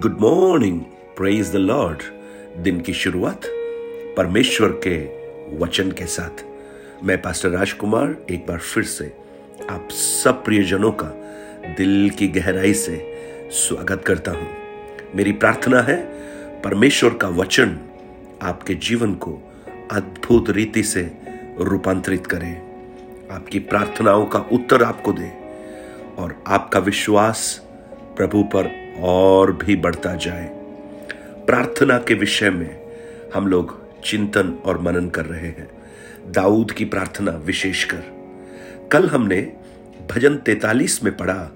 Good morning praise the lord दिन की शुरुआत परमेश्वर के वचन के साथ। मैं पास्टर राजकुमार एक बार फिर से आप सब प्रियजनों का दिल की गहराई से स्वागत करता हूँ। मेरी प्रार्थना है परमेश्वर का वचन आपके जीवन को अद्भुत रीति से रूपांतरित करे। आपकी प्रार्थनाओं का उत्तर आपको दे और आपका विश्वास प्रभु पर और भी बढ़ता जाए। प्रार्थना के विषय में हम लोग चिंतन और मनन कर रहे हैं। दाऊद की प्रार्थना विशेषकर। कल हमने भजन 43 में पढ़ा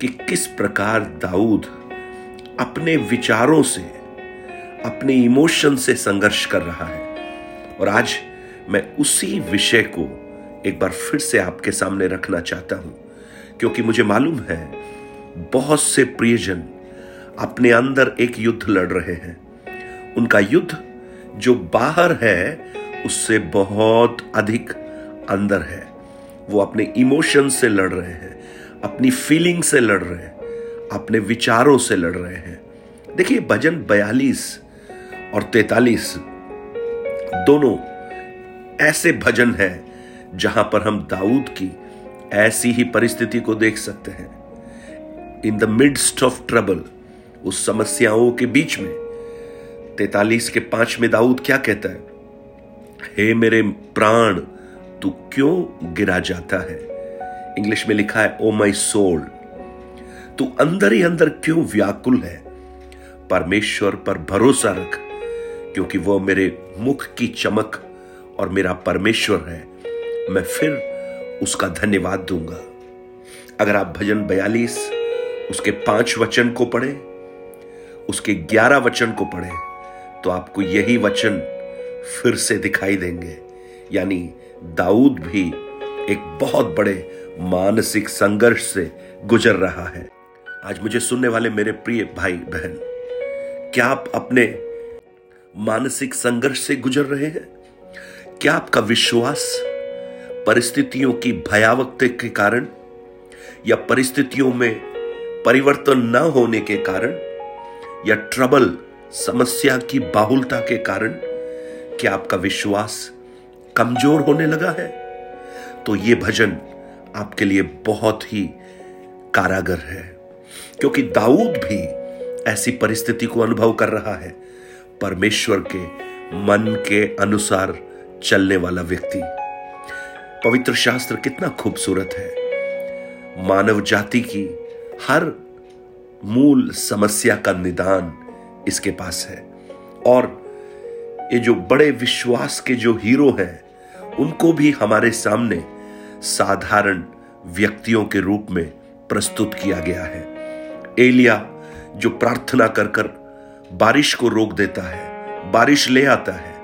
कि किस प्रकार दाऊद अपने विचारों से, अपने इमोशन से संघर्ष कर रहा है। और आज मैं उसी विषय को एक बार फिर से आपके सामने रखना चाहता हूँ, क्योंकि मुझे मालूम है बहुत से प्रियजन अपने अंदर एक युद्ध लड़ रहे हैं। उनका युद्ध जो बाहर है, उससे बहुत अधिक अंदर है। वो अपने इमोशन से लड़ रहे हैं, अपनी फीलिंग से लड़ रहे हैं, अपने विचारों से लड़ रहे हैं। देखिए, भजन बयालीस और तैतालीस दोनों ऐसे भजन हैं जहाँ पर हम दाऊद की ऐसी ही परिस्थिति को देख सकते हैं। In the midst of trouble उस समस्याओं के बीच में, तैतालीस के पाँच में दाऊद क्या कहता है? हे मेरे प्राण, तू क्यों गिरा जाता है? इंग्लिश में लिखा है ओ माई सोल तू अंदर ही अंदर क्यों व्याकुल है? परमेश्वर पर भरोसा रख, क्योंकि वह मेरे मुख की चमक और मेरा परमेश्वर है, मैं फिर उसका धन्यवाद दूँगा। अगर आप भजन बयालीस उसके पाँच वचन को पढ़े, उसके ग्यारह वचन को पढ़े तो आपको यही वचन फिर से दिखाई देंगे। यानी दाऊद भी एक बहुत बड़े मानसिक संघर्ष से गुजर रहा है। आज मुझे सुनने वाले मेरे प्रिय भाई बहन, क्या आप अपने मानसिक संघर्ष से गुजर रहे हैं? क्या आपका विश्वास परिस्थितियों की भयावकता के कारण या परिस्थितियों में परिवर्तन न होने के कारण या ट्रबल समस्या की बाहुलता के कारण क्या आपका विश्वास कमज़ोर होने लगा है तो यह भजन आपके लिए बहुत ही कारागर है। क्योंकि दाऊद भी ऐसी परिस्थिति को अनुभव कर रहा है, परमेश्वर के मन के अनुसार चलने वाला व्यक्ति। पवित्र शास्त्र कितना खूबसूरत है। मानव जाति की हर मूल समस्या का निदान इसके पास है। और ये जो बड़े विश्वास के जो हीरो हैं, उनको भी हमारे सामने साधारण व्यक्तियों के रूप में प्रस्तुत किया गया है। एलिया जो प्रार्थना कर कर बारिश को रोक देता है, बारिश ले आता है,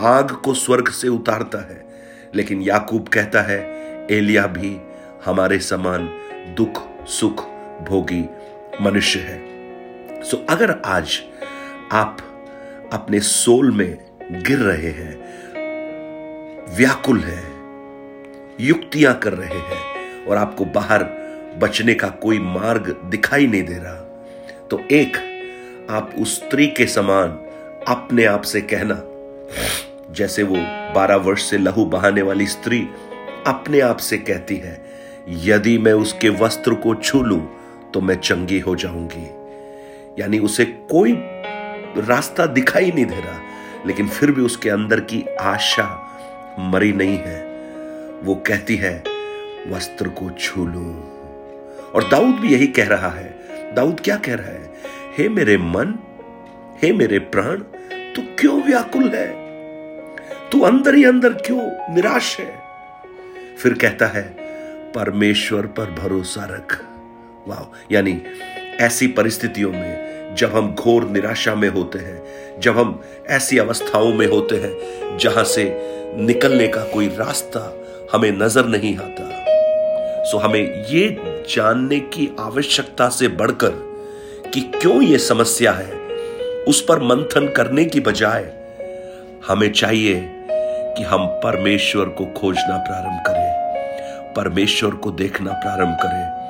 आग को स्वर्ग से उतारता है, लेकिन याकूब कहता है, एलिया भी हमारे समान दुख, सुख भोगी मनुष्य है। सो अगर आज आप अपने सोल में गिर रहे हैं, व्याकुल है, युक्तियाँ कर रहे हैं, और आपको बाहर बचने का कोई मार्ग दिखाई नहीं दे रहा तो एक आप उस स्त्री के समान अपने आप से कहना, जैसे वो बारह वर्ष से लहू बहाने वाली स्त्री अपने आप से कहती है, यदि मैं उसके वस्त्र को छू लूँ तो मैं चंगी हो जाऊँगी। यानी उसे कोई रास्ता दिखाई नहीं दे रहा, लेकिन फिर भी उसके अंदर की आशा मरी नहीं है। वो कहती है, वस्त्र को छू लू। और दाऊद भी यही कह रहा है। दाऊद क्या कह रहा है? हे मेरे मन, हे मेरे प्राण, तू क्यों व्याकुल है? तू अंदर ही अंदर क्यों निराश है? फिर कहता है, परमेश्वर पर भरोसा रख। वाह, यानी ऐसी परिस्थितियों में, जब हम घोर निराशा में होते हैं, जब हम ऐसी अवस्थाओं में होते हैं, जहाँ से निकलने का कोई रास्ता हमें नज़र नहीं आता, सो हमें ये जानने की आवश्यकता से बढ़कर कि क्यों ये समस्या है, उस पर मंथन करने की बजाय हमें चाहिए कि हम परमेश्वर को खोजना प्रारंभ करें, परमेश्वर को देखना प्रारंभ करें।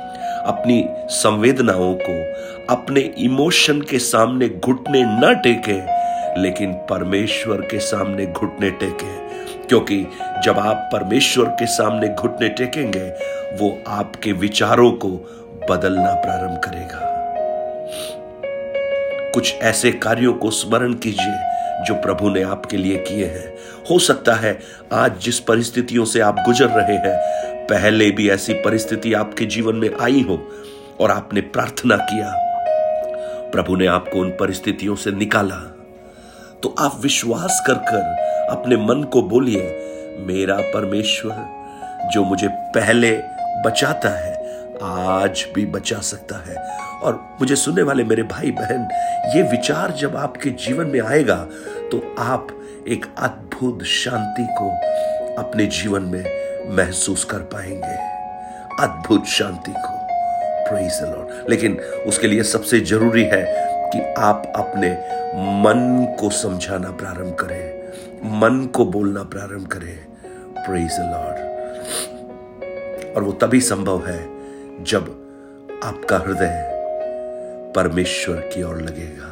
अपनी संवेदनाओं को, अपने इमोशन के सामने घुटने न टेके, लेकिन परमेश्वर के सामने घुटने टेके। क्योंकि जब आप परमेश्वर के सामने घुटने टेकेंगे, वो आपके विचारों को बदलना प्रारंभ करेगा। कुछ ऐसे कार्यों को स्मरण कीजिए जो प्रभु ने आपके लिए किए हैं। हो सकता है आज जिस परिस्थितियों से आप गुजर रहे हैं, पहले भी ऐसी परिस्थिति आपके जीवन में आई हो और आपने प्रार्थना किया। प्रभु ने आपको उन परिस्थितियों से निकाला। तो आप विश्वास कर कर अपने मन को बोलिए, मेरा परमेश्वर, जो मुझे पहले बचाता है आज भी बचा सकता है। और मुझे सुनने वाले मेरे भाई बहन, ये विचार जब आपके जीवन में आएगा तो आप एक अद्भुत शांति को अपने जीवन में महसूस कर पाएँगे। अद्भुत शांति को। लॉर्ड लेकिन उसके लिए सबसे ज़रूरी है कि आप अपने मन को समझाना प्रारंभ करें। मन को बोलना प्रारंभ करें। लॉर्ड और वो तभी संभव है जब आपका हृदय परमेश्वर की ओर लगेगा,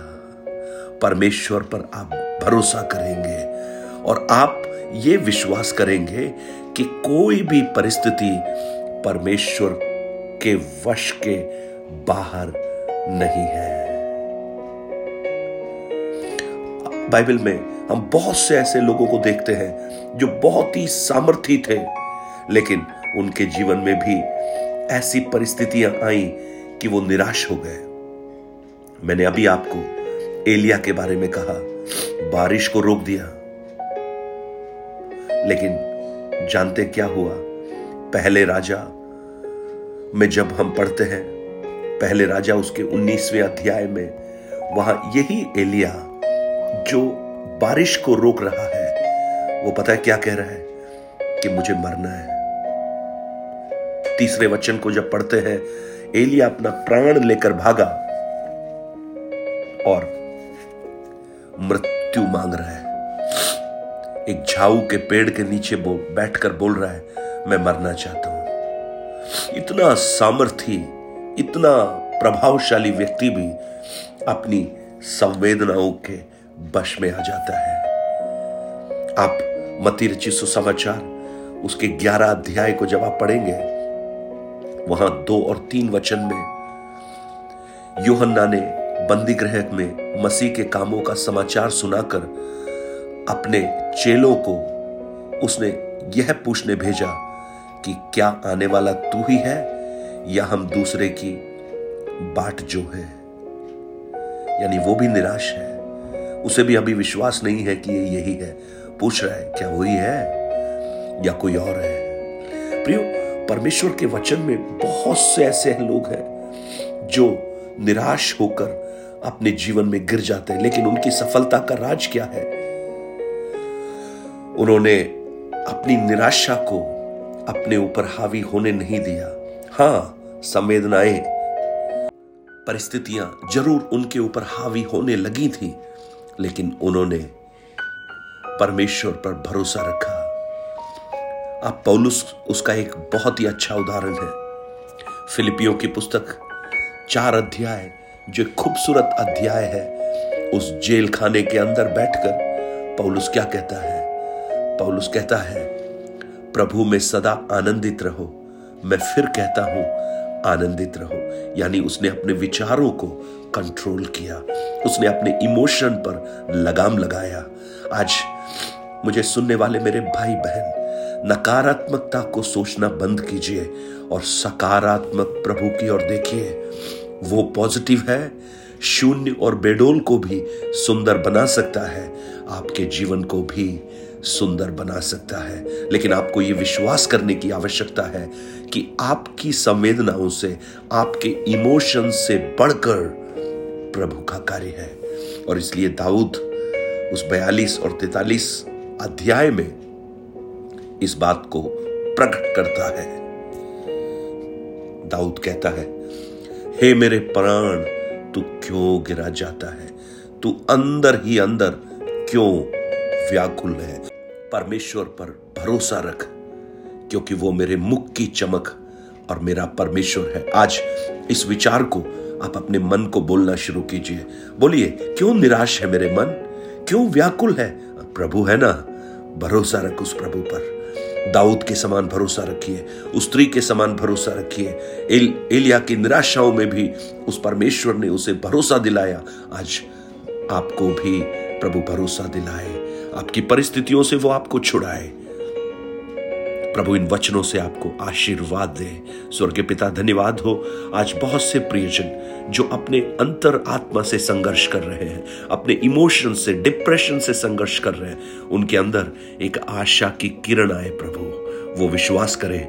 परमेश्वर पर आप भरोसा करेंगे और आप ये विश्वास करेंगे कि कोई भी परिस्थिति परमेश्वर के वश के बाहर नहीं है। बाइबल में हम बहुत से ऐसे लोगों को देखते हैं जो बहुत ही सामर्थी थे, लेकिन उनके जीवन में भी ऐसी परिस्थितियाँ आई कि वो निराश हो गए। मैंने अभी आपको एलिया के बारे में कहा, बारिश को रोक दिया। लेकिन जानते क्या हुआ? पहले राजा, में जब हम पढ़ते हैं, पहले राजा उसके 19वें अध्याय में, वहाँ यही एलिया जो बारिश को रोक रहा है, वो पता है क्या कह रहा है? कि मुझे मरना है। तीसरे वचन को जब पढ़ते हैं, एलिया अपना प्राण लेकर भागा और मृत्यु मांग रहा है। एक झाऊ के पेड़ के नीचे बोल बैठकर बोल रहा है, मैं मरना चाहता हूँ। इतना सामर्थी, इतना प्रभावशाली व्यक्ति भी अपनी संवेदनाओं के बश में आ जाता है। आप मती रची सुसमाचार, उसके ग्यारह अध्याय को जब आप पढ़ेंगे वहाँ दो और तीन वचन में, योहन्ना ने बंदी गृह में मसीह के कामों का समाचार सुनाकर अपने चेलों को, उसने यह पूछने भेजा कि क्या आने वाला तू ही है या हम दूसरे की बाट जो है? यानी वो भी निराश है। उसे भी अभी विश्वास नहीं है कि ये यही है। पूछ रहा है, क्या वही है या कोई और है? प्रियो परमेश्वर के वचन में बहुत से ऐसे लोग हैं जो निराश होकर अपने जीवन में गिर जाते हैं, लेकिन उनकी सफलता का राज क्या है? उन्होंने अपनी निराशा को अपने ऊपर हावी होने नहीं दिया। हाँ संवेदनाएँ परिस्थितियाँ ज़रूर उनके ऊपर हावी होने लगी थी, लेकिन उन्होंने परमेश्वर पर भरोसा रखा। आप पौलुस उसका एक बहुत ही अच्छा उदाहरण है। फिलिपियों की पुस्तक, चार अध्याय, जो खूबसूरत अध्याय है, उस जेल खाने के अंदर बैठकर पौलुस क्या कहता है? पौलुस कहता है, प्रभु में सदा आनंदित रहो। मैं फिर कहता हूँ, आनंदित रहो। यानी उसने अपने विचारों को कंट्रोल किया। उसने अपने इमोशन पर लगाम लगाया। आज मुझे सुनने वाले मेरे भाई बहन नकारात्मकता को सोचना बंद कीजिए और सकारात्मक प्रभु की ओर देखिए। वो पॉजिटिव है, शून्य और बेडोल को भी सुंदर बना सकता है। आपके जीवन को भी सुंदर बना सकता है। लेकिन आपको यह विश्वास करने की आवश्यकता है कि आपकी संवेदनाओं से, आपके इमोशन से बढ़कर प्रभु का कार्य है। और इसलिए दाऊद उस बयालीस और तैतालीस अध्याय में इस बात को प्रकट करता है। दाऊद कहता है, हे मेरे प्राण, तू क्यों गिरा जाता है? तू अंदर ही अंदर क्यों व्याकुल है? परमेश्वर पर भरोसा रख, क्योंकि वो मेरे मुख की चमक और मेरा परमेश्वर है। आज इस विचार को आप अपने मन को बोलना शुरू कीजिए। बोलिए, क्यों निराश है मेरे मन? क्यों व्याकुल है? प्रभु है ना, भरोसा रख उस प्रभु पर। दाऊद के समान भरोसा रखिए उस स्त्री के समान भरोसा रखिए। एल, एलिया की निराशाओं में भी उस परमेश्वर ने उसे भरोसा दिलाया। आज आपको भी प्रभु भरोसा दिलाए। आपकी परिस्थितियों से वो आपको छुड़ाए। प्रभु इन वचनों से आपको आशीर्वाद दे। स्वर्ग पिता, धन्यवाद हो। आज बहुत से प्रियजन जो अपने अंतर आत्मा से संघर्ष कर रहे हैं, अपने इमोशन से, डिप्रेशन से संघर्ष कर रहे हैं, उनके अंदर एक आशा की किरण आए प्रभु। वो विश्वास करें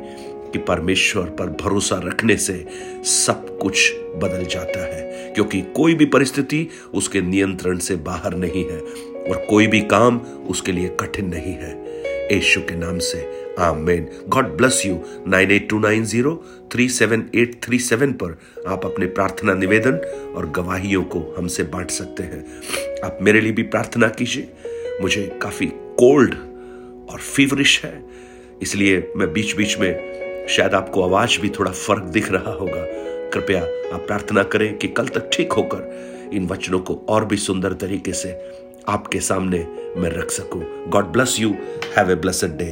कि परमेश्वर पर भरोसा रखने से सब कुछ बदल जाता है, क्योंकि कोई भी परिस्थिति उसके नियंत्रण से बाहर नहीं है और कोई भी काम उसके लिए कठिन नहीं है। यीशु के नाम से आमेन। God bless you nine eight two nine zero three seven eight three seven पर आप अपने प्रार्थना निवेदन और गवाहियों को हमसे बांट सकते हैं। आप मेरे लिए भी प्रार्थना कीजिए। मुझे काफ़ी कोल्ड और फीवरिश है। इसलिए मैं बीच बीच में शायद आपको आवाज़ भी थोड़ा फ़र्क दिख रहा होगा। कृपया आप प्रार्थना करें कि कल तक ठीक होकर इन वचनों को और भी सुंदर तरीके से आपके सामने मैं रख सकूँ। God bless you have a blessed day